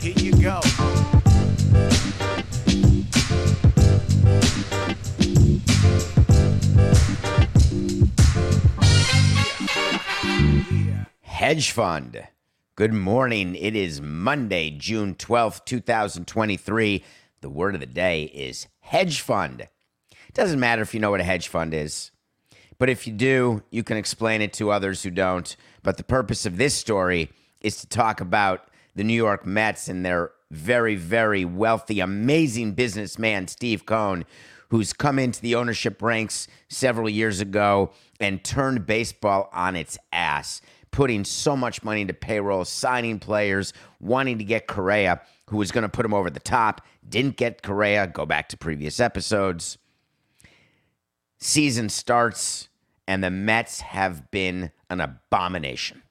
Here you go. Hedge fund. Good morning. It is Monday, June 12th, 2023. The word of the day is hedge fund. It doesn't matter if you know what a hedge fund is, but if you do, you can explain it to others who don't. But the purpose of this story is to talk about the New York Mets and their very, very wealthy, amazing businessman, Steve Cohen, who's come into the ownership ranks several years ago and turned baseball on its ass, putting so much money into payroll, signing players, wanting to get Correa, who was going to put him over the top, didn't get Correa. Go back to previous episodes. Season starts, and the Mets have been an abomination.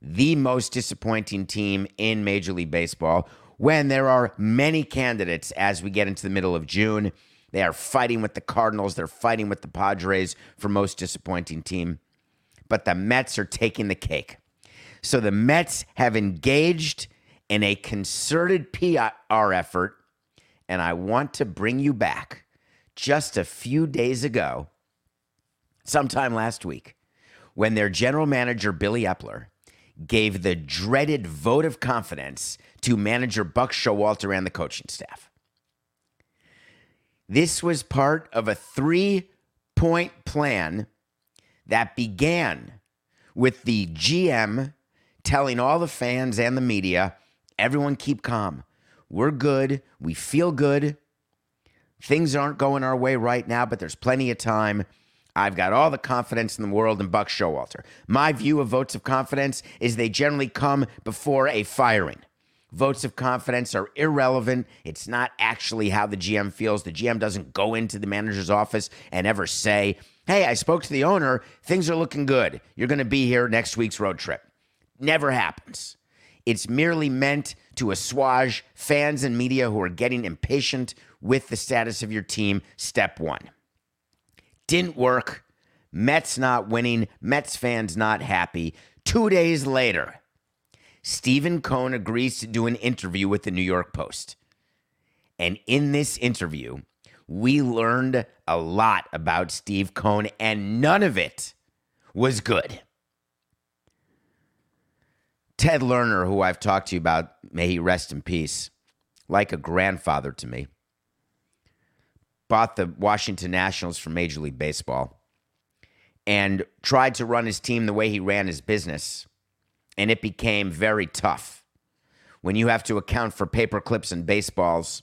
The most disappointing team in Major League Baseball when there are many candidates as we get into the middle of June. They are fighting with the Cardinals, they're fighting with the Padres for most disappointing team. But the Mets are taking the cake. So the Mets have engaged in a concerted PR effort, and I want to bring you back just a few days ago, sometime last week, when their general manager, Billy Eppler, gave the dreaded vote of confidence to manager Buck Showalter and the coaching staff. This was part of a three point plan that began with the GM telling all the fans and the media everyone keep calm. We're good. We feel good. Things aren't going our way right now, but there's plenty of time. I've got all the confidence in the world in Buck Showalter. My view of votes of confidence is they generally come before a firing. Votes of confidence are irrelevant. It's not actually how the GM feels. The GM doesn't go into the manager's office and ever say, Hey, I spoke to the owner. Things are looking good. You're going to be here next week's road trip. Never happens. It's merely meant to assuage fans and media who are getting impatient with the status of your team. Step one. Didn't work. Mets not winning. Mets fans not happy. Two days later, Stephen Cohen agrees to do an interview with the New York Post. And in this interview, we learned a lot about Steve Cohen, and none of it was good. Ted Lerner, who I've talked to you about, may he rest in peace, like a grandfather to me, bought the Washington Nationals from Major League Baseball and tried to run his team the way he ran his business and it became very tough. When you have to account for paper clips and baseballs,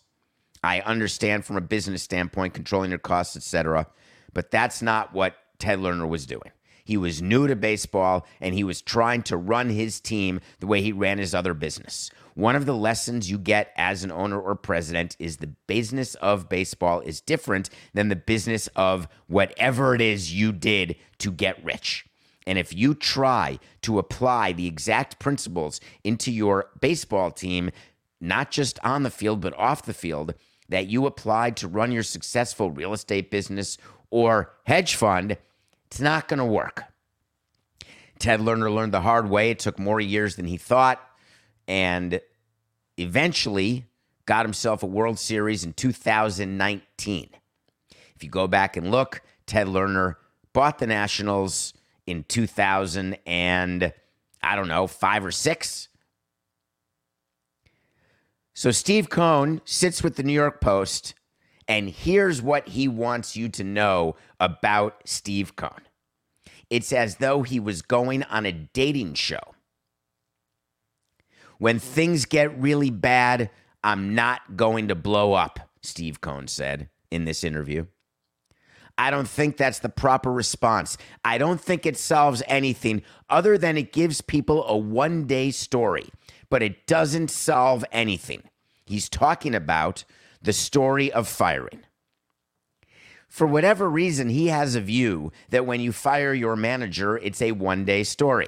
I understand from a business standpoint, controlling your costs, etc. But that's not what Ted Lerner was doing. He was new to baseball and he was trying to run his team the way he ran his other business. One of the lessons you get as an owner or president is the business of baseball is different than the business of whatever it is you did to get rich. And if you try to apply the exact principles into your baseball team, not just on the field, but off the field, that you applied to run your successful real estate business or hedge fund, it's not going to work. Ted Lerner learned the hard way. It took more years than he thought, and eventually got himself a World Series in 2019. If you go back and look, Ted Lerner bought the Nationals in 2000 and I don't know, 5 or 6. So Steve Cohen sits with the New York Post and here's what he wants you to know about Steve Cohen. It's as though he was going on a dating show. When things get really bad, I'm not going to blow up, Steve Cohen said in this interview. I don't think that's the proper response. I don't think it solves anything other than it gives people a one day story, but it doesn't solve anything. He's talking about the story of firing. For whatever reason, he has a view that when you fire your manager, it's a one day story.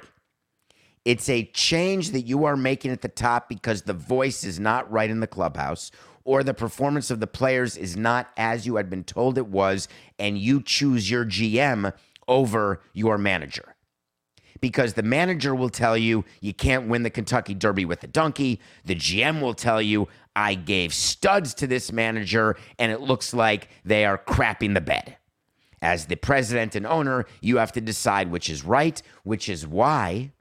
It's a change that you are making at the top because the voice is not right in the clubhouse or the performance of the players is not as you had been told it was, and you choose your GM over your manager. Because the manager will tell you you can't win the Kentucky Derby with a donkey. The GM will tell you, I gave studs to this manager, and it looks like they are crapping the bed. As the president and owner, you have to decide which is right, which is why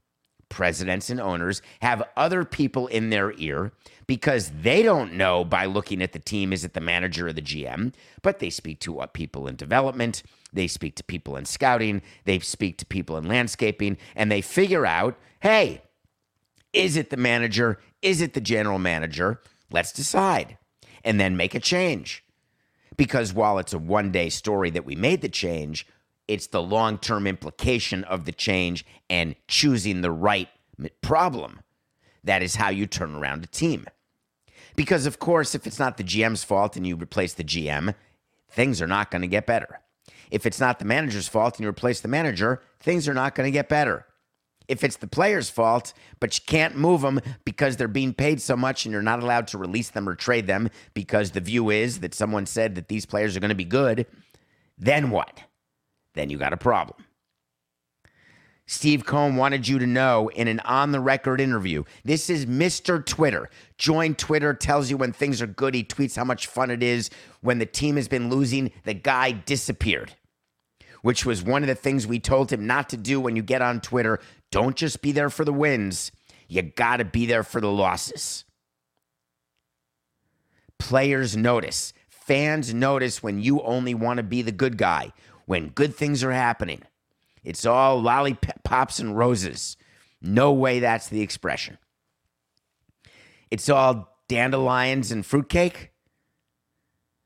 presidents and owners have other people in their ear because they don't know by looking at the team is it the manager or the GM, but they speak to people in development, they speak to people in scouting, they speak to people in landscaping, and they figure out, hey, is it the manager? Is it the general manager? Let's decide and then make a change. Because while it's a one day story that we made the change, it's the long term implication of the change and choosing the right problem. That is how you turn around a team. Because, of course, if it's not the GM's fault and you replace the GM, things are not going to get better. If it's not the manager's fault and you replace the manager, things are not going to get better. If it's the player's fault, but you can't move them because they're being paid so much and you're not allowed to release them or trade them because the view is that someone said that these players are going to be good, then what? then you got a problem. Steve Cohen wanted you to know in an on the record interview. This is Mr. Twitter. Join Twitter, tells you when things are good. He tweets how much fun it is. When the team has been losing, the guy disappeared, which was one of the things we told him not to do when you get on Twitter. Don't just be there for the wins, you got to be there for the losses. Players notice, fans notice when you only want to be the good guy, when good things are happening. It's all lollipops and roses. No way that's the expression. It's all dandelions and fruitcake.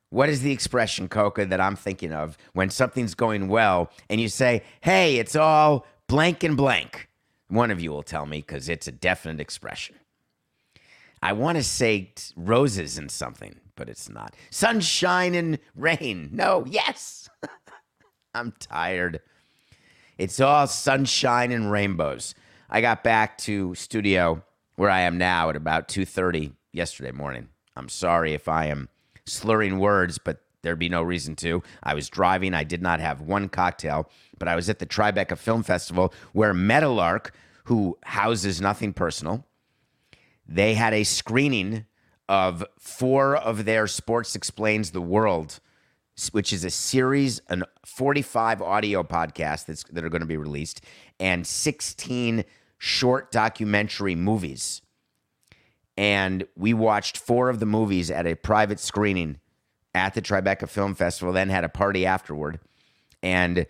What is the expression, Coca, that I'm thinking of when something's going well and you say, hey, it's all blank and blank? One of you will tell me because it's a definite expression. I want to say roses and something, but it's not. Sunshine and rain. No, yes. I'm tired. It's all sunshine and rainbows. I got back to studio where I am now at about 2:30 yesterday morning. I'm sorry if I am slurring words, but there'd be no reason to. I was driving. I did not have one cocktail, but I was at the Tribeca Film Festival where Meadowlark, who houses Nothing Personal, they had a screening of four of their Sports Explains the World which is a series, an 45 audio podcasts that's, that are going to be released, and 16 short documentary movies. And we watched four of the movies at a private screening at the Tribeca Film Festival, then had a party afterward. And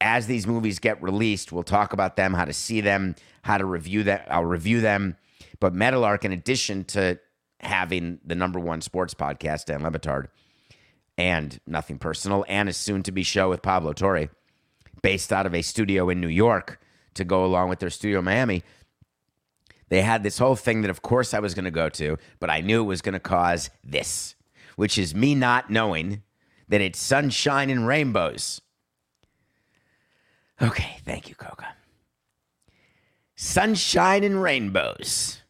as these movies get released, we'll talk about them, how to see them, how to review them. I'll review them. But Meadowlark, in addition to having the number one sports podcast, Dan Le Batard, and Nothing Personal, and a soon to be show with Pablo Torre, based out of a studio in New York to go along with their studio in Miami. They had this whole thing that, of course, I was going to go to, but I knew it was going to cause this, which is me not knowing that it's sunshine and rainbows. Okay, thank you, Coca. Sunshine and rainbows.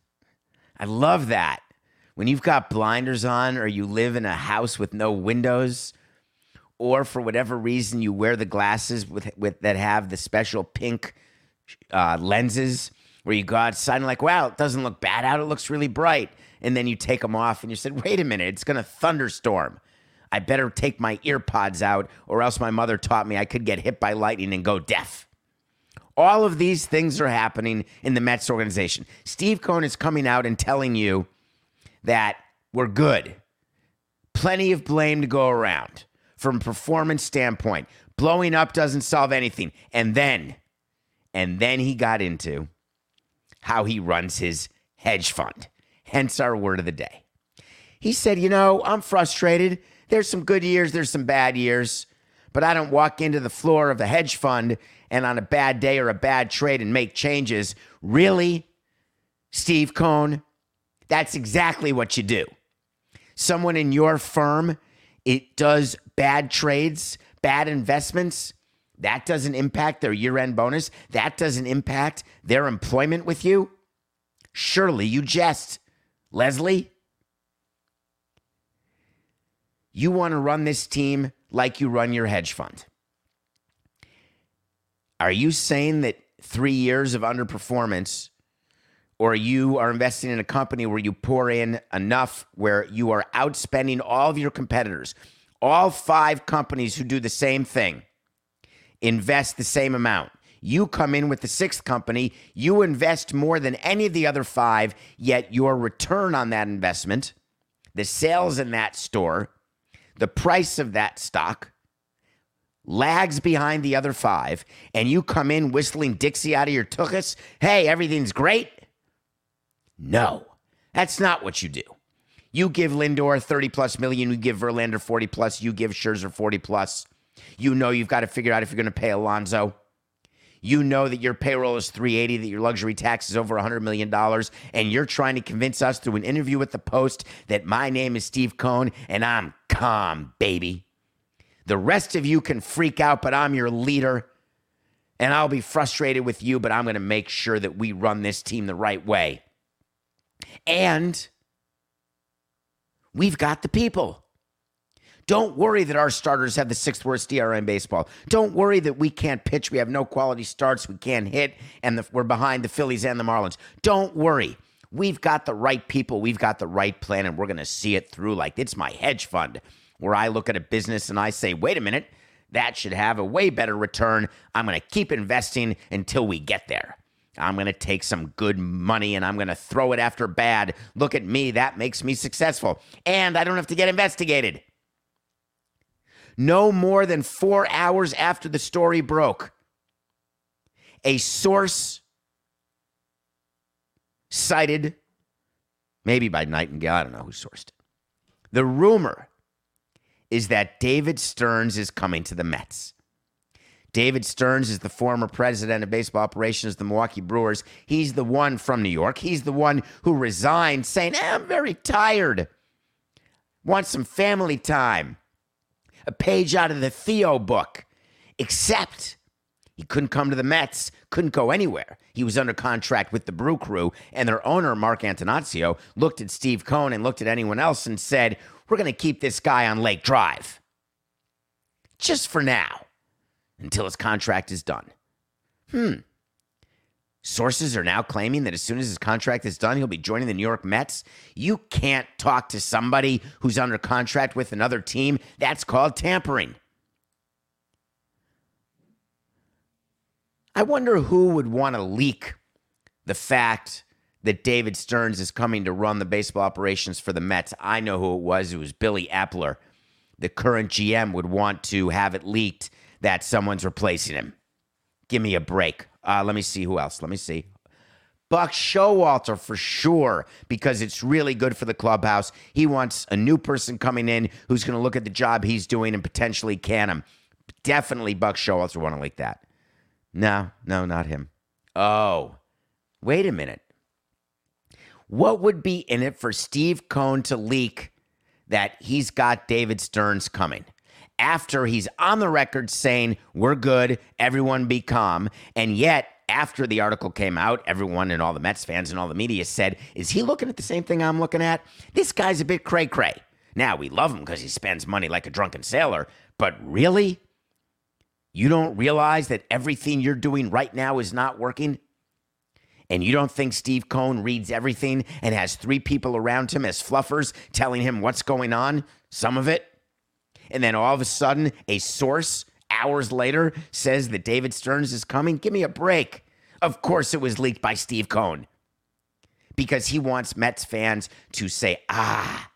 I love that when you've got blinders on or you live in a house with no windows or for whatever reason you wear the glasses with, with that have the special pink uh, lenses where you go outside and like wow it doesn't look bad out it looks really bright and then you take them off and you said wait a minute it's going to thunderstorm. I better take my ear pods out or else my mother taught me i could get hit by lightning and go deaf. All of these things are happening in the mets organization. Steve cohen is coming out and telling you that we're good. Plenty of blame to go around from performance standpoint. Blowing up doesn't solve anything. And then, and then he got into how he runs his hedge fund, hence our word of the day. He said, You know, I'm frustrated. There's some good years, there's some bad years, but I don't walk into the floor of a hedge fund and on a bad day or a bad trade and make changes. Really? Steve Cohen? That's exactly what you do. Someone in your firm, it does bad trades, bad investments. That doesn't impact their year end bonus. That doesn't impact their employment with you. Surely you jest. Leslie, you want to run this team like you run your hedge fund. Are you saying that three years of underperformance, or you are investing in a company where you pour in enough where you are outspending all of your competitors? All five companies who do the same thing invest the same amount. You come in with the sixth company, you invest more than any of the other five, yet your return on that investment, the sales in that store, the price of that stock lags behind the other five, and you come in whistling Dixie out of your tuchus, hey, everything's great. No, that's not what you do. You give Lindor 30 plus million, you give Verlander 40 plus, you give Scherzer 40 plus. You know you've got to figure out if you're going to pay Alonso. You know that your payroll is 380, that your luxury tax is over $100 million, and you're trying to convince us through an interview with the Post that my name is Steve Cohen and I'm calm, baby. The rest of you can freak out, but I'm your leader. And I'll be frustrated with you, but I'm going to make sure that we run this team the right way. And we've got the people. Don't worry that our starters have the sixth worst DRA in baseball. Don't worry that we can't pitch. We have no quality starts. We can't hit, and the, we're behind the Phillies and the Marlins. Don't worry. We've got the right people. We've got the right plan, and we're going to see it through. Like it's my hedge fund where I look at a business and I say, wait a minute, that should have a way better return. I'm going to keep investing until we get there. I'm going to take some good money and I'm going to throw it after bad. Look at me. That makes me successful. And I don't have to get investigated no more than four hours after the story broke. A source cited, maybe by Nightengale, I don't know who sourced it. The rumor is that David Stearns is coming to the Mets. David Stearns is the former president of baseball operations of the Milwaukee Brewers. He's the one from New York. He's the one who resigned saying, eh, I'm very tired. Want some family time a page out of the Theo book, except he couldn't come to the Mets, couldn't go anywhere. He was under contract with the Brew Crew, and their owner, Mark Attanasio, looked at Steve Cohen and looked at anyone else and said, We're going to keep this guy on Lake Drive. Just for now, until his contract is done. Hmm. Sources are now claiming that as soon as his contract is done, he'll be joining the New York Mets. You can't talk to somebody who's under contract with another team. That's called tampering. I wonder who would want to leak the fact that David Stearns is coming to run the baseball operations for the Mets. I know who it was. It was Billy Eppler. The current GM would want to have it leaked that someone's replacing him. Give me a break. Uh, let me see who else. Let me see. Buck Showalter for sure, because it's really good for the clubhouse. He wants a new person coming in who's going to look at the job he's doing and potentially can him. Definitely Buck Showalter want to like that. No, no, not him. Oh, wait a minute. What would be in it for Steve Cohen to leak that he's got David Stearns coming? After he's on the record saying, We're good, everyone be calm. And yet, after the article came out, everyone and all the Mets fans and all the media said, Is he looking at the same thing I'm looking at? This guy's a bit cray cray. Now, we love him because he spends money like a drunken sailor, but really? You don't realize that everything you're doing right now is not working? And you don't think Steve Cohen reads everything and has three people around him as fluffers telling him what's going on? Some of it? And then all of a sudden a source hours later says that David Stearns is coming? Give me a break. Of course, it was leaked by Steve Cohen because he wants Mets fans to say, ah,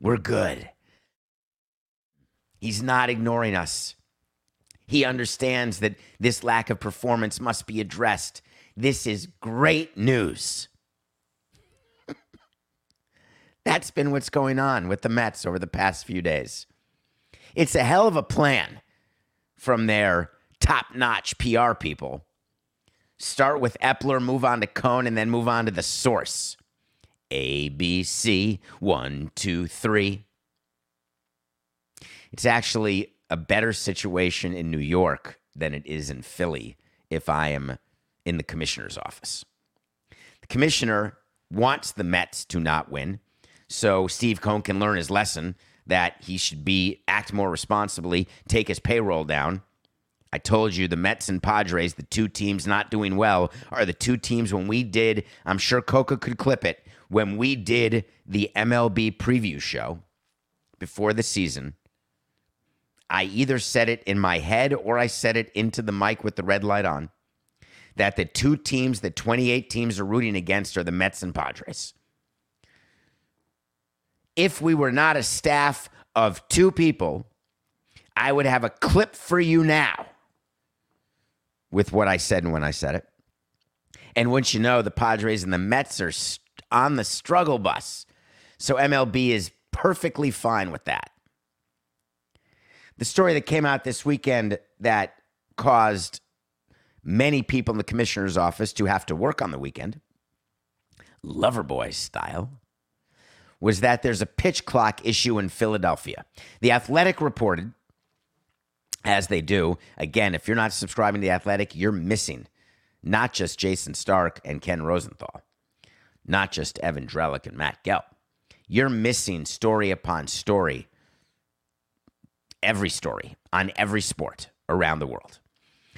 we're good. He's not ignoring us. He understands that this lack of performance must be addressed. This is great news. That's been what's going on with the Mets over the past few days. It's a hell of a plan from their top notch PR people. Start with Eppler, move on to Cohen, and then move on to the source. A, B, C, one, two, three. It's actually a better situation in New York than it is in Philly if I am in the commissioner's office. The commissioner wants the Mets to not win, so Steve Cohen can learn his lesson that he should be act more responsibly, take his payroll down. I told you the Mets and Padres, the two teams not doing well, are the two teams when we did, I'm sure Coca could clip it, when we did the MLB preview show before the season. I either said it in my head or I said it into the mic with the red light on that the two teams that 28 teams are rooting against are the Mets and Padres. If we were not a staff of two people, I would have a clip for you now with what I said and when I said it. And once you know, the Padres and the Mets are on the struggle bus. So MLB is perfectly fine with that. The story that came out this weekend that caused many people in the commissioner's office to have to work on the weekend, Loverboy style, was that there's a pitch clock issue in Philadelphia. The Athletic reported, as they do, again, if you're not subscribing to The Athletic, you're missing not just Jayson Stark and Ken Rosenthal, not just Evan Drellich and Matt Gelb. You're missing story upon story, every story on every sport around the world.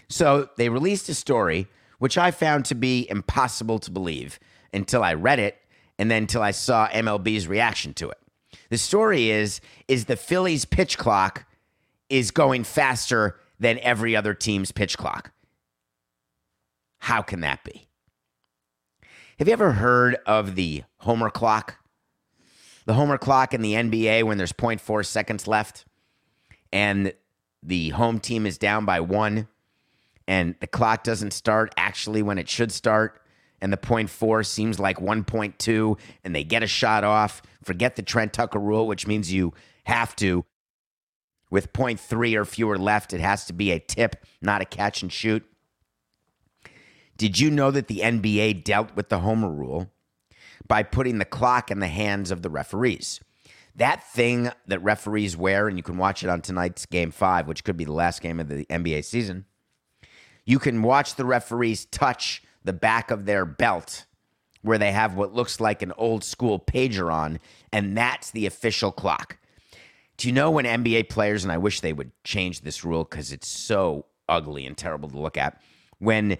So they released a story, which I found to be impossible to believe until I read it and then until I saw MLB's reaction to it. The story is is the Phillies pitch clock is going faster than every other team's pitch clock. How can that be? Have you ever heard of the Homer clock? The Homer clock in the NBA when there's 0.4 seconds left and the home team is down by one and the clock doesn't start actually when it should start and the point four seems like 1.2 and they get a shot off. Forget the trent tucker rule which means you have to. With point three or fewer left it has to be a tip not a catch and shoot. Did you know that the nba dealt with the homer rule by putting the clock in the hands of the referees? That thing that referees wear and you can watch it on tonight's game five which could be the last game of the nba season you can watch the referees touch the back of their belt where they have what looks like an old school pager on, and that's the official clock. Do you know when NBA players, and I wish they would change this rule because it's so ugly and terrible to look at, when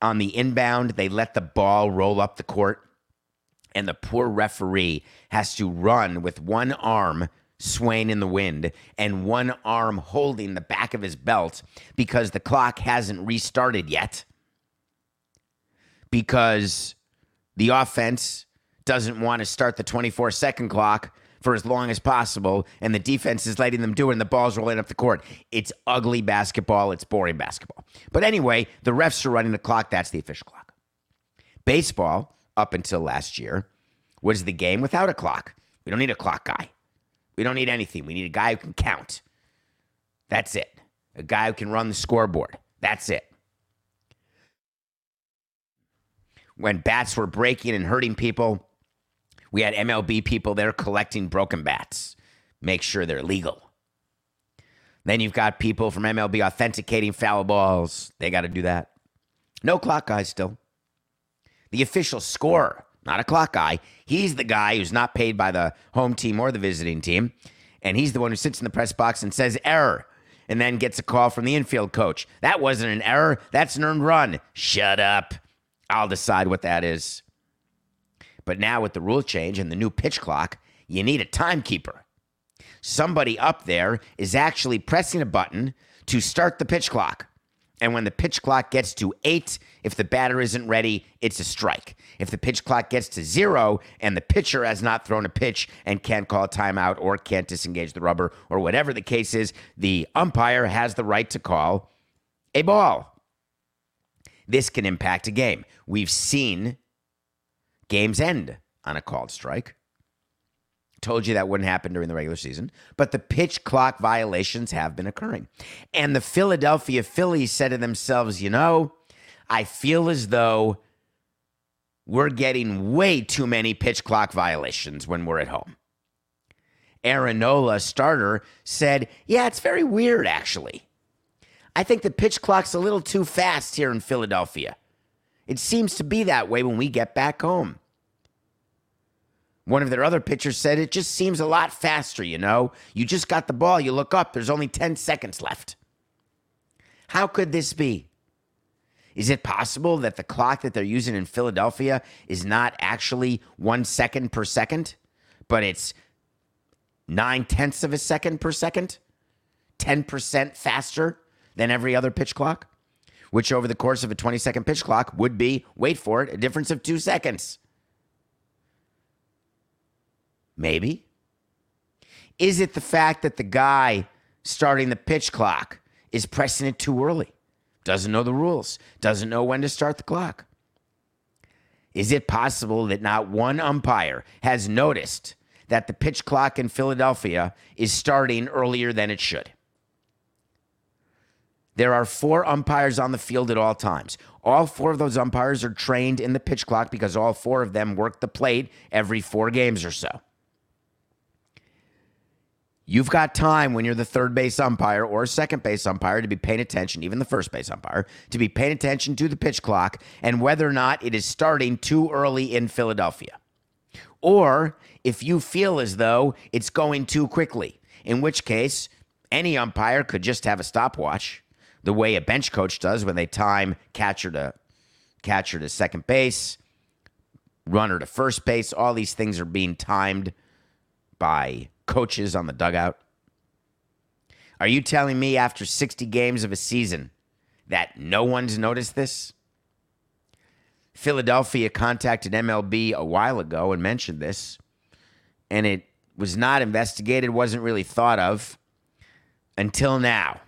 on the inbound they let the ball roll up the court and the poor referee has to run with one arm swaying in the wind and one arm holding the back of his belt because the clock hasn't restarted yet. Because the offense doesn't want to start the 24 second clock for as long as possible, and the defense is letting them do it, and the ball's rolling up the court. It's ugly basketball. It's boring basketball. But anyway, the refs are running the clock. That's the official clock. Baseball, up until last year, was the game without a clock. We don't need a clock guy. We don't need anything. We need a guy who can count. That's it. A guy who can run the scoreboard. That's it. When bats were breaking and hurting people, we had MLB people there collecting broken bats. Make sure they're legal. Then you've got people from MLB authenticating foul balls. They got to do that. No clock guy still. The official scorer not a clock guy. He's the guy who's not paid by the home team or the visiting team. And he's the one who sits in the press box and says error and then gets a call from the infield coach. That wasn't an error. That's an earned run. Shut up. I'll decide what that is. But now with the rule change and the new pitch clock, you need a timekeeper. Somebody up there is actually pressing a button to start the pitch clock. And when the pitch clock gets to eight, if the batter isn't ready, it's a strike. If the pitch clock gets to zero and the pitcher has not thrown a pitch and can't call a timeout or can't disengage the rubber or whatever the case is, the umpire has the right to call a ball. This can impact a game. We've seen games end on a called strike. Told you that wouldn't happen during the regular season, but the pitch clock violations have been occurring. And the Philadelphia Phillies said to themselves, you know, I feel as though we're getting way too many pitch clock violations when we're at home. Aaron Nola, starter, said, Yeah, it's very weird, actually. I think the pitch clock's a little too fast here in Philadelphia. It seems to be that way when we get back home. One of their other pitchers said, It just seems a lot faster, you know? You just got the ball, you look up, there's only 10 seconds left. How could this be? Is it possible that the clock that they're using in Philadelphia is not actually one second per second, but it's nine tenths of a second per second? 10% faster than every other pitch clock? Which over the course of a 20 second pitch clock would be, wait for it, a difference of two seconds. Maybe. Is it the fact that the guy starting the pitch clock is pressing it too early? doesn't know the rules, doesn't know when to start the clock. Is it possible that not one umpire has noticed that the pitch clock in Philadelphia is starting earlier than it should? There are four umpires on the field at all times. All four of those umpires are trained in the pitch clock because all four of them work the plate every four games or so. You've got time when you're the third base umpire or second base umpire to be paying attention, even the first base umpire, to be paying attention to the pitch clock and whether or not it is starting too early in Philadelphia. Or if you feel as though it's going too quickly, in which case any umpire could just have a stopwatch, the way a bench coach does when they time catcher to catcher to second base, runner to first base. All these things are being timed by coaches on the dugout? Are you telling me after 60 games of a season that no one's noticed this? Philadelphia contacted MLB a while ago and mentioned this, and it was not investigated, wasn't really thought of until now.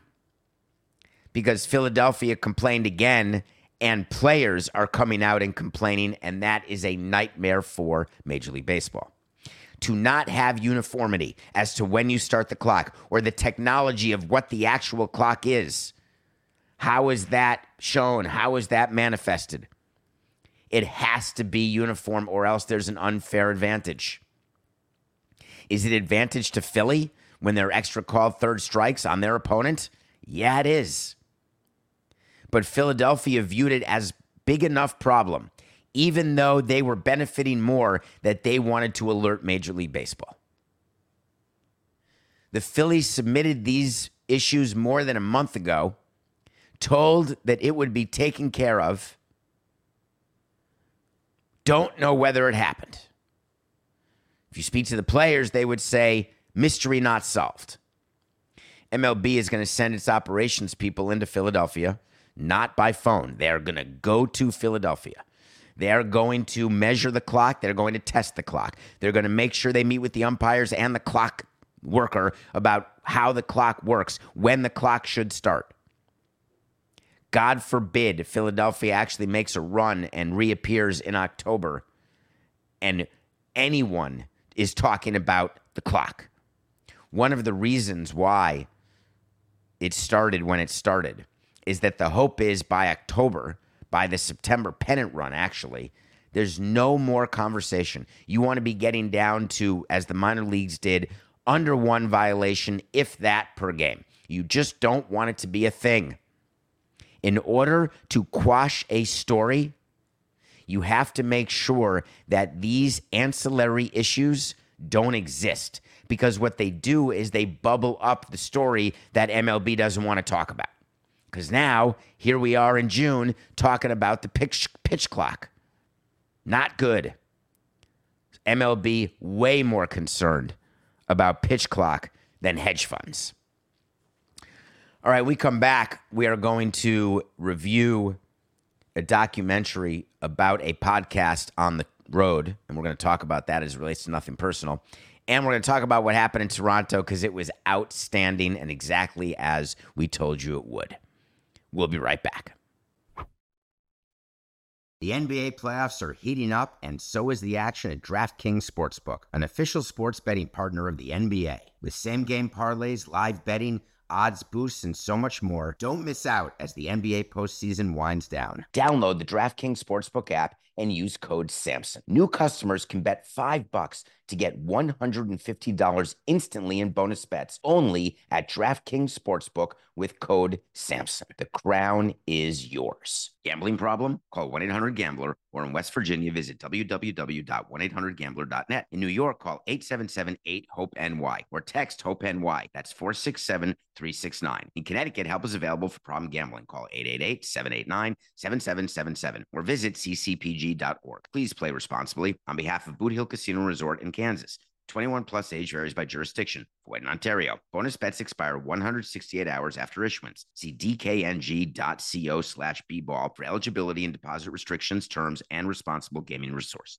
Because Philadelphia complained again, and players are coming out and complaining, and that is a nightmare for Major League Baseball to not have uniformity as to when you start the clock or the technology of what the actual clock is. How is that shown? How is that manifested? It has to be uniform or else there's an unfair advantage. Is it advantage to Philly when they're extra called third strikes on their opponent? Yeah, it is. But Philadelphia viewed it as big enough problem even though they were benefiting more that they wanted to alert Major League Baseball. The Phillies submitted these issues more than a month ago, told that it would be taken care of. Don't know whether it happened. If you speak to the players, they would say, mystery not solved. MLB is going to send its operations people into Philadelphia, not by phone. They are going to go to Philadelphia. They're going to measure the clock. They're going to test the clock. They're going to make sure they meet with the umpires and the clock worker about how the clock works, when the clock should start. God forbid Philadelphia actually makes a run and reappears in October and anyone is talking about the clock. One of the reasons why it started when it started is that the hope is by October by the September pennant run, actually, there's no more conversation. You want to be getting down to, as the minor leagues did, under one violation, if that per game. You just don't want it to be a thing. In order to quash a story, you have to make sure that these ancillary issues don't exist because what they do is they bubble up the story that MLB doesn't want to talk about. Because now, here we are in June talking about the pitch, pitch clock. Not good. MLB way more concerned about pitch clock than hedge funds. All right, we come back. We are going to review a documentary about a podcast on the road, and we're going to talk about that as it relates to nothing personal. And we're going to talk about what happened in Toronto because it was outstanding and exactly as we told you it would. We'll be right back. The NBA playoffs are heating up, and so is the action at DraftKings Sportsbook, an official sports betting partner of the NBA. With same game parlays, live betting, odds boosts, and so much more, don't miss out as the NBA postseason winds down. Download the DraftKings Sportsbook app and use code SAMSON. New customers can bet 5 bucks to get $150 instantly in bonus bets only at DraftKings Sportsbook with code SAMSON. The crown is yours. Gambling problem? Call 1-800-GAMBLER or in West Virginia visit www.1800gambler.net. In New York call 877-8-HOPE-NY or text HOPE-NY. That's 467-369. In Connecticut help is available for problem gambling. Call 888-789-7777 or visit Please play responsibly on behalf of Boot Hill Casino Resort in Kansas. 21 plus age varies by jurisdiction. Void in Ontario. Bonus bets expire 168 hours after issuance. See dkng.co slash bball for eligibility and deposit restrictions, terms, and responsible gaming resources.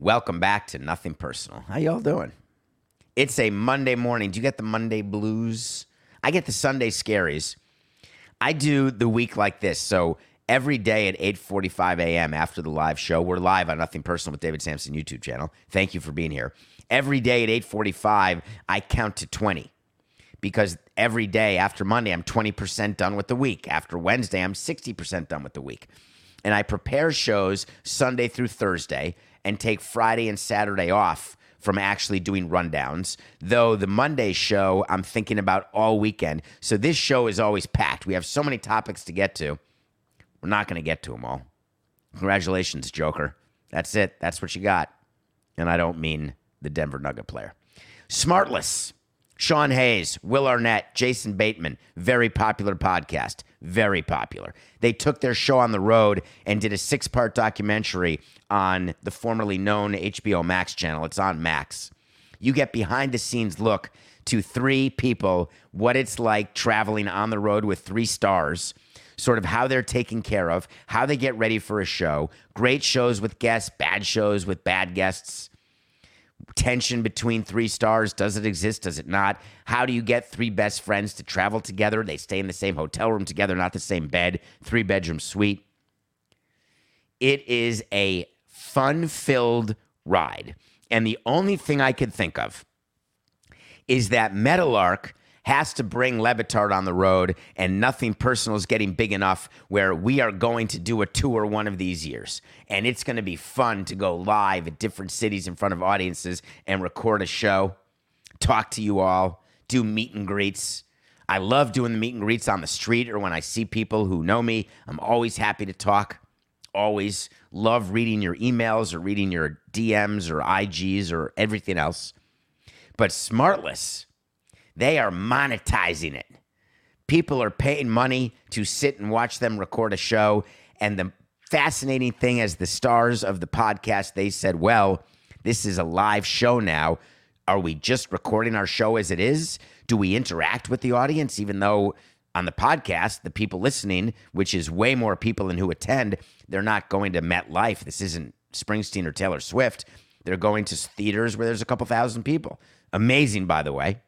Welcome back to Nothing Personal. How y'all doing? It's a Monday morning. Do you get the Monday blues? I get the Sunday scaries. I do the week like this. So every day at 8:45 a.m. after the live show, we're live on Nothing Personal with David Samson YouTube channel. Thank you for being here. Every day at 8:45, I count to 20 because every day after Monday, I'm 20% done with the week. After Wednesday, I'm 60% done with the week. And I prepare shows Sunday through Thursday and take Friday and Saturday off from actually doing rundowns. Though the Monday show, I'm thinking about all weekend. So this show is always packed. We have so many topics to get to. We're not going to get to them all. Congratulations, Joker. That's it. That's what you got. And I don't mean the Denver Nugget player. Smartless. Sean Hayes, Will Arnett, Jason Bateman, very popular podcast. Very popular. They took their show on the road and did a six part documentary on the formerly known HBO Max channel. It's on Max. You get behind the scenes look to three people, what it's like traveling on the road with three stars sort of how they're taken care of, how they get ready for a show. Great shows with guests, bad shows with bad guests tension between three stars? Does it exist? Does it not? How do you get three best friends to travel together? They stay in the same hotel room together, not the same bed, three bedroom suite. It is a fun filled ride. And the only thing I could think of is that Meadowlark has to bring Le Batard on the road, and nothing personal is getting big enough where we are going to do a tour one of these years. And it's going to be fun to go live at different cities in front of audiences and record a show, talk to you all, do meet and greets. I love doing the meet and greets on the street or when I see people who know me. I'm always happy to talk. Always love reading your emails or reading your DMs or IGs or everything else. But Smartless, they are monetizing it. People are paying money to sit and watch them record a show. And the fascinating thing, as the stars of the podcast, they said, well, this is a live show now. Are we just recording our show as it is? Do we interact with the audience, even though on the podcast, the people listening, which is way more people than who attend, they're not going to MetLife. This isn't Springsteen or Taylor Swift. They're going to theaters where there's a couple thousand people. Amazing, by the way.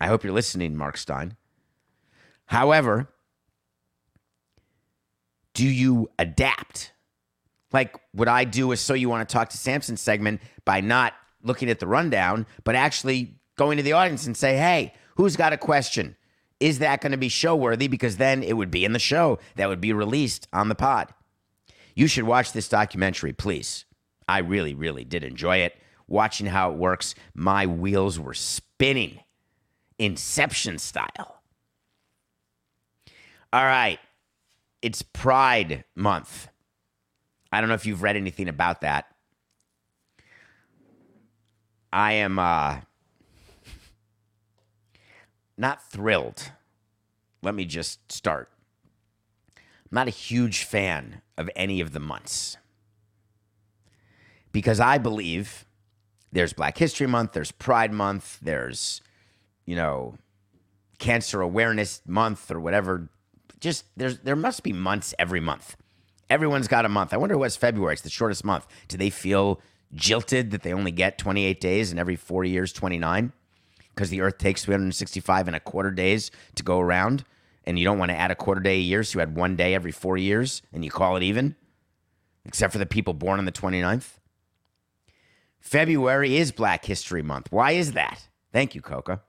I hope you're listening, Mark Stein. However, do you adapt? Like what I do is so you want to talk to Samson segment by not looking at the rundown, but actually going to the audience and say, hey, who's got a question? Is that going to be show worthy? Because then it would be in the show that would be released on the pod. You should watch this documentary, please. I really, really did enjoy it. Watching how it works, my wheels were spinning. Inception style. All right. It's Pride Month. I don't know if you've read anything about that. I am uh, not thrilled. Let me just start I'm not a huge fan of any of the months because I believe there's Black History Month, there's Pride Month, there's, you know, Cancer Awareness Month or whatever. Just there's there must be months every month. Everyone's got a month. I wonder what's February. It's the shortest month. Do they feel jilted that they only get 28 days and every four years 29? Because the Earth takes 365 and a quarter days to go around, and you don't want to add a quarter day a year, so you had one day every four years and you call it even, except for the people born on the 29th. February is Black History Month. Why is that? Thank you, Coca.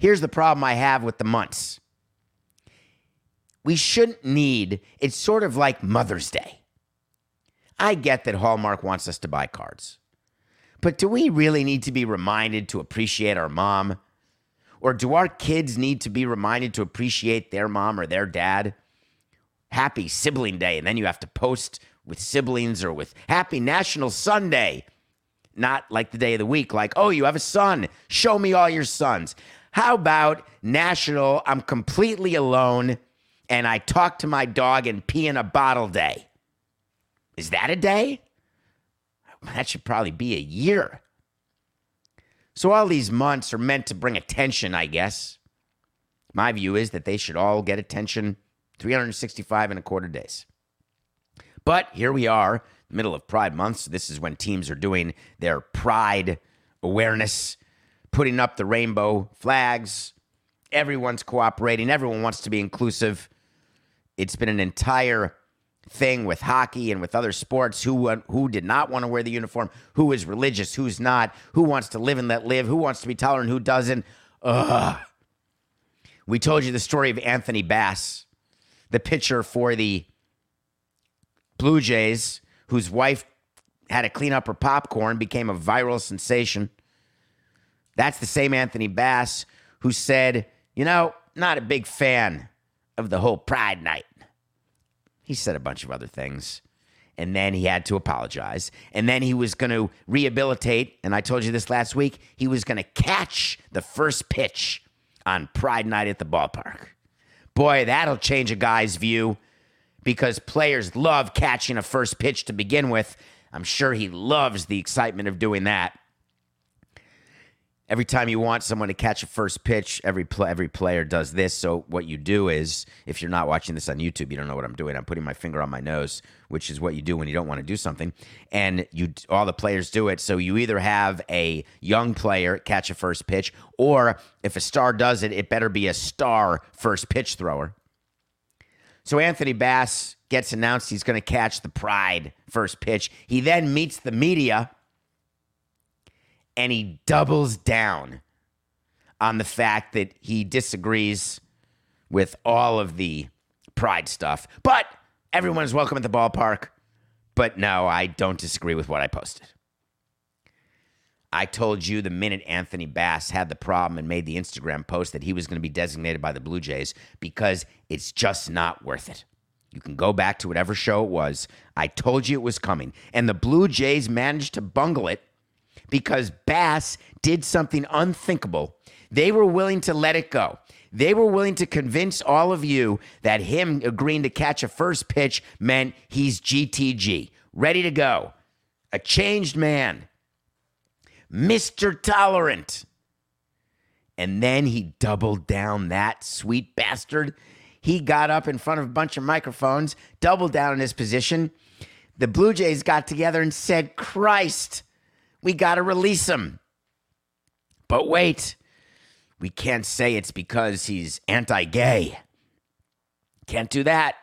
Here's the problem I have with the months. We shouldn't need, it's sort of like Mother's Day. I get that Hallmark wants us to buy cards. But do we really need to be reminded to appreciate our mom? Or do our kids need to be reminded to appreciate their mom or their dad? Happy Sibling Day, and then you have to post with siblings or with Happy National Sunday. Not like the day of the week, like, oh, you have a son. Show me all your sons. How about National I'm completely alone and I talk to my dog and pee in a bottle day? Is that a day? That should probably be a year. So all these months are meant to bring attention, I guess. My view is that they should all get attention 365 and a quarter days. But here we are, middle of Pride Month. So this is when teams are doing their pride awareness, putting up the rainbow flags. Everyone's cooperating, everyone wants to be inclusive. It's been an entire thing with hockey and with other sports who who did not want to wear the uniform, who is religious, who's not, who wants to live and let live, who wants to be tolerant, who doesn't. Ugh. We told you the story of Anthony Bass, the pitcher for the Blue Jays, whose wife had to clean up her popcorn, became a viral sensation. That's the same Anthony Bass who said, you know, not a big fan of the whole Pride Night. He said a bunch of other things. And then he had to apologize. And then he was going to rehabilitate. And I told you this last week. He was going to catch the first pitch on Pride Night at the ballpark. Boy, that'll change a guy's view because players love catching a first pitch to begin with. I'm sure he loves the excitement of doing that. Every time you want someone to catch a first pitch, every pl- every player does this. So what you do is, if you're not watching this on YouTube, you don't know what I'm doing. I'm putting my finger on my nose, which is what you do when you don't want to do something, and you all the players do it. So you either have a young player catch a first pitch, or if a star does it, it better be a star first pitch thrower. So Anthony Bass gets announced he's going to catch the Pride first pitch. He then meets the media and he doubles down on the fact that he disagrees with all of the pride stuff. But everyone is welcome at the ballpark. But no, I don't disagree with what I posted. I told you the minute Anthony Bass had the problem and made the Instagram post that he was going to be designated by the Blue Jays because it's just not worth it. You can go back to whatever show it was. I told you it was coming. And the Blue Jays managed to bungle it because Bass did something unthinkable. They were willing to let it go. They were willing to convince all of you that him agreeing to catch a first pitch meant he's GTG, ready to go, a changed man, Mr. Tolerant. And then he doubled down that sweet bastard. He got up in front of a bunch of microphones, doubled down in his position. The Blue Jays got together and said, Christ, we got to release him. But wait, we can't say it's because he's anti gay. Can't do that.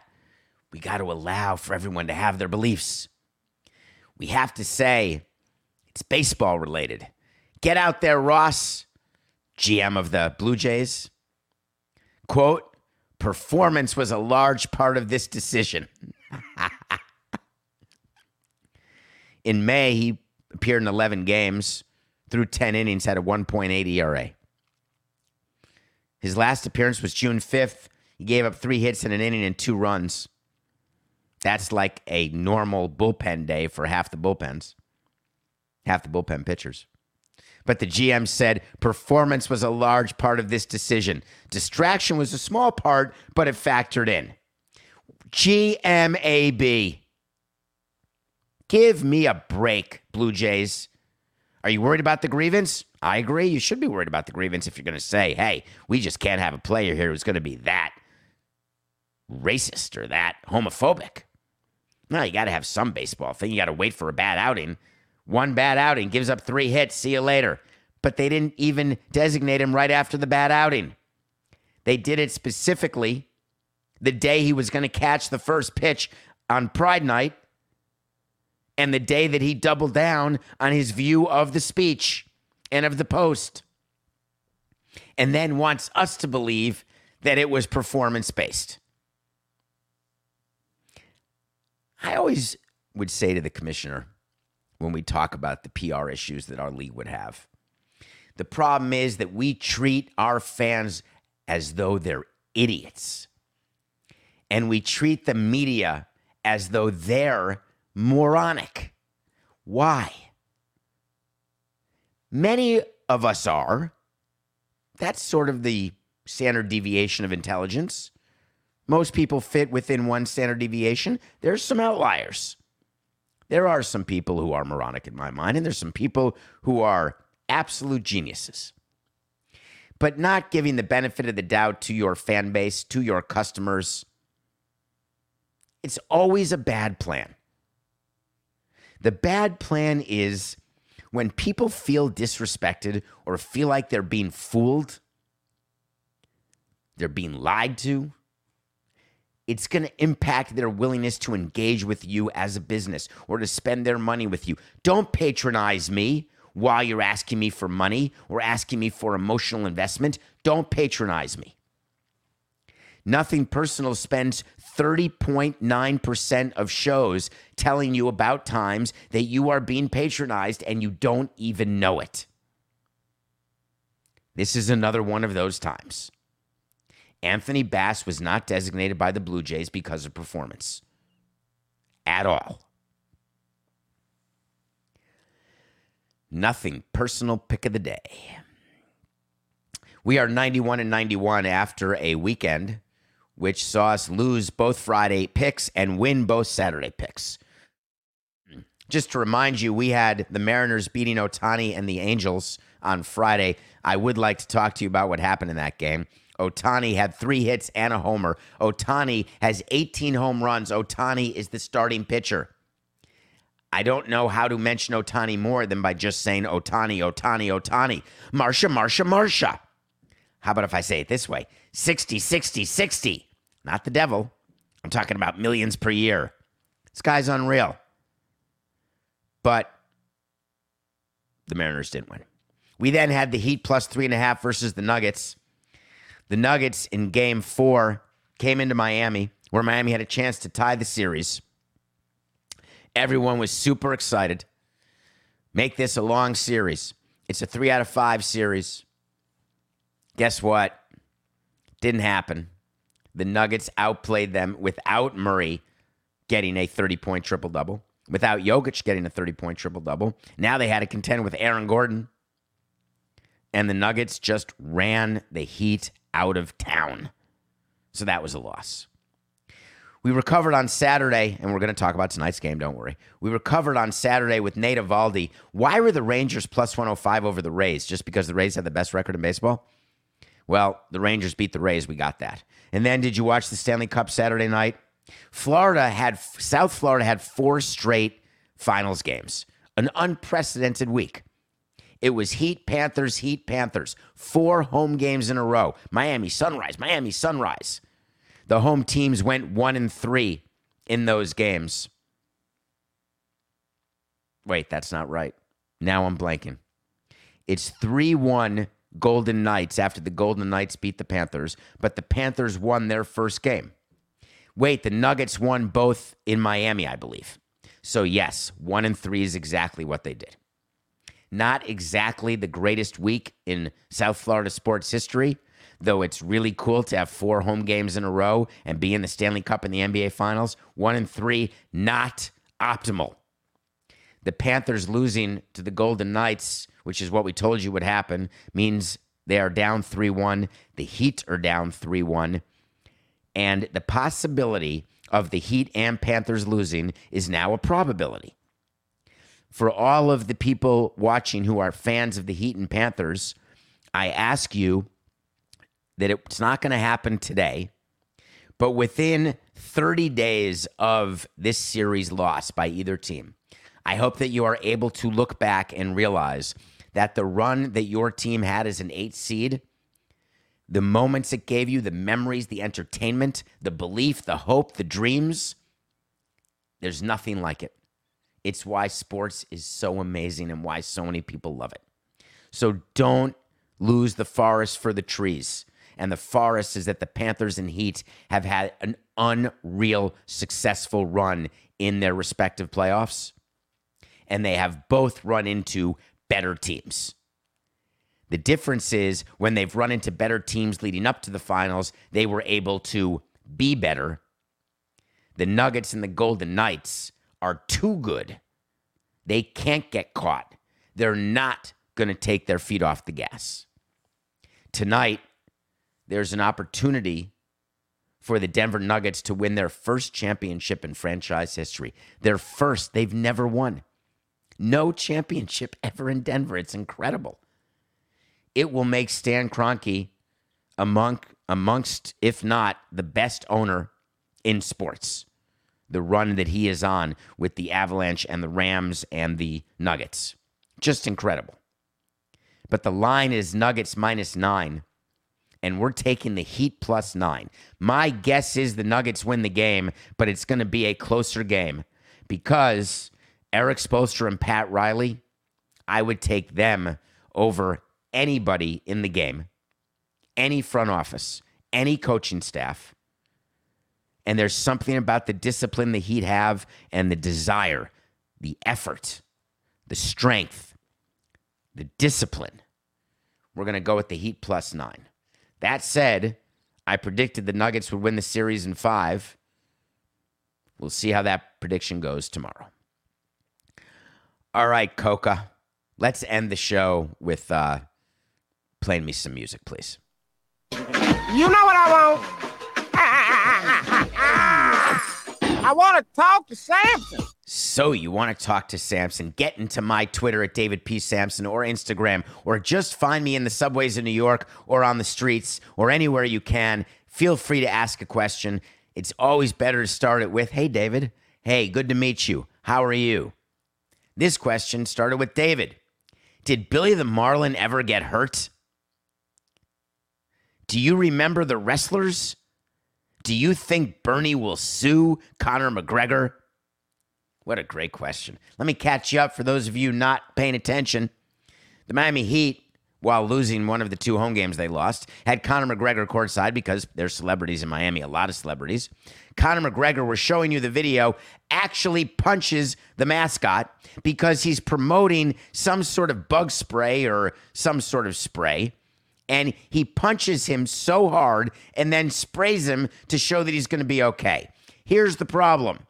We got to allow for everyone to have their beliefs. We have to say it's baseball related. Get out there, Ross, GM of the Blue Jays. Quote, performance was a large part of this decision. In May, he appeared in 11 games, through 10 innings, had a 1.8 ERA. His last appearance was June 5th. He gave up three hits in an inning and two runs. That's like a normal bullpen day for half the bullpens, half the bullpen pitchers. But the GM said performance was a large part of this decision. Distraction was a small part, but it factored in. GMAB. Give me a break, Blue Jays. Are you worried about the grievance? I agree. You should be worried about the grievance if you're going to say, hey, we just can't have a player here who's going to be that racist or that homophobic. No, you got to have some baseball thing. You got to wait for a bad outing. One bad outing gives up three hits. See you later. But they didn't even designate him right after the bad outing. They did it specifically the day he was going to catch the first pitch on Pride Night and the day that he doubled down on his view of the speech and of the post. And then wants us to believe that it was performance based. I always would say to the commissioner when we talk about the PR issues that our league would have the problem is that we treat our fans as though they're idiots. And we treat the media as though they're moronic. Why? Many of us are. That's sort of the standard deviation of intelligence. Most people fit within one standard deviation. There's some outliers. There are some people who are moronic in my mind, and there's some people who are absolute geniuses. But not giving the benefit of the doubt to your fan base, to your customers, it's always a bad plan. The bad plan is when people feel disrespected or feel like they're being fooled, they're being lied to, it's going to impact their willingness to engage with you as a business or to spend their money with you. Don't patronize me while you're asking me for money or asking me for emotional investment. Don't patronize me. Nothing Personal spends 30.9% of shows telling you about times that you are being patronized and you don't even know it. This is another one of those times. Anthony Bass was not designated by the Blue Jays because of performance at all. Nothing personal pick of the day. We are 91 and 91 after a weekend which saw us lose both Friday picks and win both Saturday picks. Just to remind you, we had the Mariners beating Ohtani and the Angels on Friday. I would like to talk to you about what happened in that game. Ohtani had three hits and a homer. Ohtani has 18 home runs. Ohtani is the starting pitcher. I don't know how to mention Ohtani more than by just saying Ohtani, Ohtani, Ohtani. Marsha, Marsha, Marsha. How about if I say it this way 60, 60, 60. Not the devil. I'm talking about millions per year. This guy's unreal. But the Mariners didn't win. We then had the Heat plus three and a half versus the Nuggets. The Nuggets in game four came into Miami, where Miami had a chance to tie the series. Everyone was super excited. Make this a long series. It's a three out of five series. Guess what? Didn't happen. The Nuggets outplayed them without Murray getting a 30 point triple double, without Jokic getting a 30 point triple double. Now they had to contend with Aaron Gordon. And the Nuggets just ran the Heat out of town. So that was a loss. We recovered on Saturday, and we're going to talk about tonight's game, don't worry. We recovered on Saturday with Nate Eovaldi. Why were the Rangers plus 105 over the Rays? Just because the Rays had the best record in baseball? Well, the Rangers beat the Rays. We got that. And then did you watch the Stanley Cup Saturday night? Florida had, South Florida had four straight finals games, an unprecedented week. It was Heat, Panthers, Heat, Panthers. Four home games in a row. Miami, Sunrise, Miami, Sunrise. The home teams went one and three in those games. Wait, that's not right. Now I'm blanking. It's 3 1 Golden Knights after the Golden Knights beat the Panthers, but the Panthers won their first game. Wait, the Nuggets won both in Miami, I believe. So, yes, one and three is exactly what they did. Not exactly the greatest week in South Florida sports history, though it's really cool to have four home games in a row and be in the Stanley Cup and the NBA Finals. One and three, not optimal. The Panthers losing to the Golden Knights, which is what we told you would happen, means they are down 3 1. The Heat are down 3 1. And the possibility of the Heat and Panthers losing is now a probability. For all of the people watching who are fans of the Heat and Panthers, I ask you that it's not going to happen today, but within 30 days of this series loss by either team, I hope that you are able to look back and realize that the run that your team had as an eight seed, the moments it gave you, the memories, the entertainment, the belief, the hope, the dreams, there's nothing like it. It's why sports is so amazing and why so many people love it. So don't lose the forest for the trees. And the forest is that the Panthers and Heat have had an unreal successful run in their respective playoffs. And they have both run into better teams. The difference is when they've run into better teams leading up to the finals, they were able to be better. The Nuggets and the Golden Knights are too good. They can't get caught. They're not going to take their feet off the gas. Tonight, there's an opportunity for the Denver Nuggets to win their first championship in franchise history. Their first, they've never won. No championship ever in Denver. It's incredible. It will make Stan Kroenke among amongst, if not the best owner in sports. The run that he is on with the Avalanche and the Rams and the Nuggets. Just incredible. But the line is Nuggets minus nine, and we're taking the Heat plus nine. My guess is the Nuggets win the game, but it's going to be a closer game because Erik Spoelstra and Pat Riley, I would take them over anybody in the game, any front office, any coaching staff. And there's something about the discipline the Heat have and the desire, the effort, the strength, the discipline. We're going to go with the Heat plus nine. That said, I predicted the Nuggets would win the series in five. We'll see how that prediction goes tomorrow. All right, Coca, let's end the show with uh, playing me some music, please. You know what I want? I want to talk to Samson. So you want to talk to Samson? Get into my Twitter at David P. Samson or Instagram, or just find me in the subways of New York or on the streets or anywhere you can. Feel free to ask a question. It's always better to start it with, Hey, David. Hey, good to meet you. How are you? This question started with David. Did Billy the Marlin ever get hurt? Do you remember the wrestlers? Do you think Burnie will sue Conor McGregor? What a great question. Let me catch you up for those of you not paying attention. The Miami Heat, while losing one of the two home games they lost, had Conor McGregor courtside because there's celebrities in Miami, a lot of celebrities. Conor McGregor, we're showing you the video, actually punches the mascot because he's promoting some sort of bug spray or some sort of spray and he punches him so hard and then sprays him to show that he's going to be okay. Here's the problem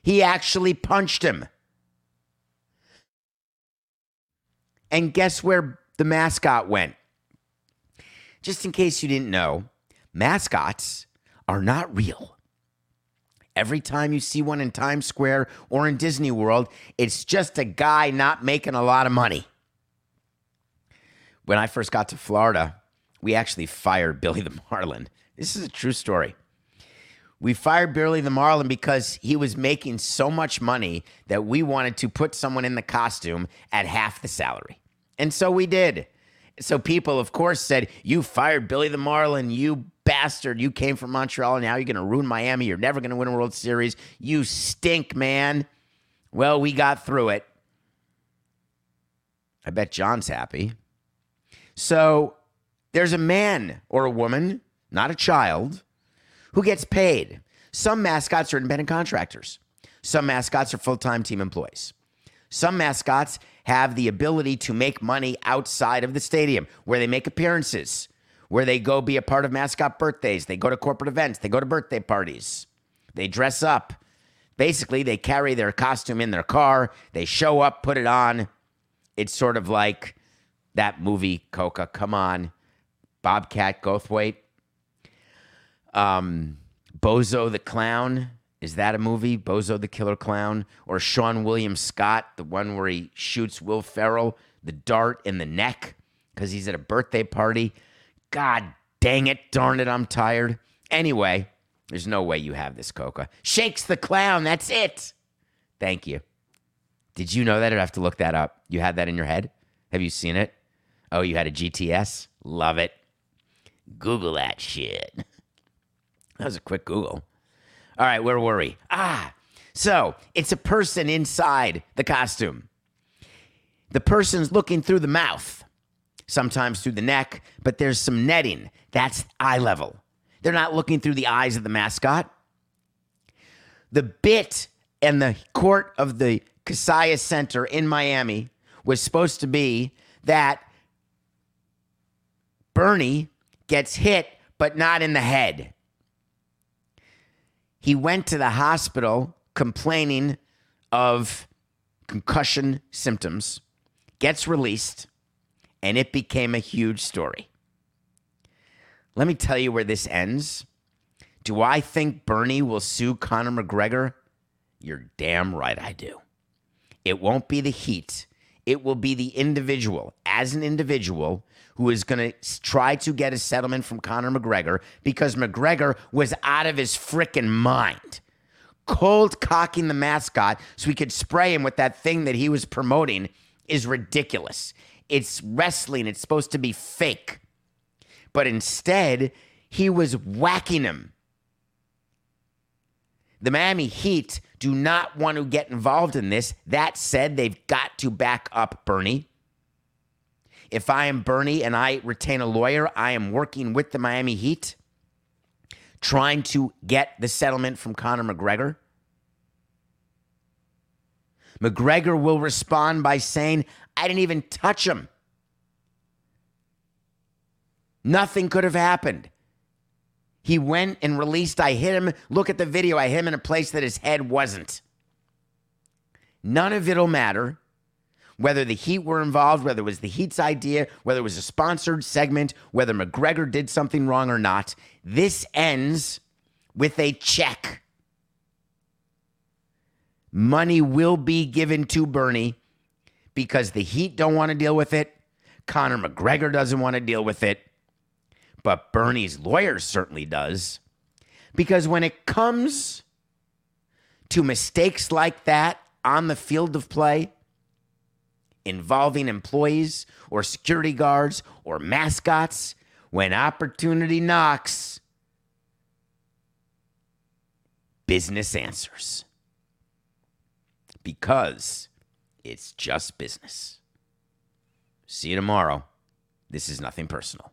he actually punched him. And guess where the mascot went? Just in case you didn't know, mascots are not real. Every time you see one in Times Square or in Disney World, it's just a guy not making a lot of money when I first got to Florida, we actually fired Billy the Marlin. This is a true story. We fired Billy the Marlin because he was making so much money that we wanted to put someone in the costume at half the salary. And so we did. So people, of course, said, You fired Billy the Marlin, you bastard. You came from Montreal and now you're going to ruin Miami. You're never going to win a World Series. You stink, man. Well, we got through it. I bet John's happy. So there's a man or a woman, not a child, who gets paid. Some mascots are independent contractors. Some mascots are full time team employees. Some mascots have the ability to make money outside of the stadium where they make appearances, where they go be a part of mascot birthdays, they go to corporate events, they go to birthday parties, they dress up. Basically, they carry their costume in their car, they show up, put it on. It's sort of like that movie, Coca, come on. Bobcat Goldthwait. Um, Bozo the Clown. Is that a movie? Bozo the Killer Clown? Or Seann William Scott, the one where he shoots Will Ferrell, the dart in the neck because he's at a birthday party? God dang it, darn it, I'm tired. Anyway, there's no way you have this, Coca. Shakes the Clown, that's it. Thank you. Did you know that? I'd have to look that up. You had that in your head? Have you seen it? Oh, you had a GTS? Love it. Google that shit. That was a quick Google. All right, where were we? Ah, so it's a person inside the costume. The person's looking through the mouth, sometimes through the neck, but there's some netting. That's eye level. They're not looking through the eyes of the mascot. The bit and the court of the Kaseya Center in Miami was supposed to be that Burnie gets hit, but not in the head. He went to the hospital complaining of concussion symptoms, gets released, and it became a huge story. Let me tell you where this ends. Do I think Burnie will sue Conor McGregor? You're damn right I do. It won't be the heat. It will be the individual, as an individual, who is going to try to get a settlement from Conor McGregor because McGregor was out of his freaking mind. Cold cocking the mascot so he could spray him with that thing that he was promoting is ridiculous. It's wrestling, it's supposed to be fake. But instead, he was whacking him. The Miami Heat do not want to get involved in this. That said, they've got to back up Burnie. If I am Burnie and I retain a lawyer, I am working with the Miami Heat, trying to get the settlement from Conor McGregor. McGregor will respond by saying, I didn't even touch him. Nothing could have happened. He went and released, I hit him. Look at the video. I hit him in a place that his head wasn't. None of it'll matter whether the Heat were involved, whether it was the Heat's idea, whether it was a sponsored segment, whether McGregor did something wrong or not. This ends with a check. Money will be given to Burnie because the Heat don't want to deal with it. Conor McGregor doesn't want to deal with it. But Burnie's lawyer certainly does. Because when it comes to mistakes like that on the field of play, involving employees or security guards or mascots, when opportunity knocks, business answers. Because it's just business. See you tomorrow. This is nothing personal.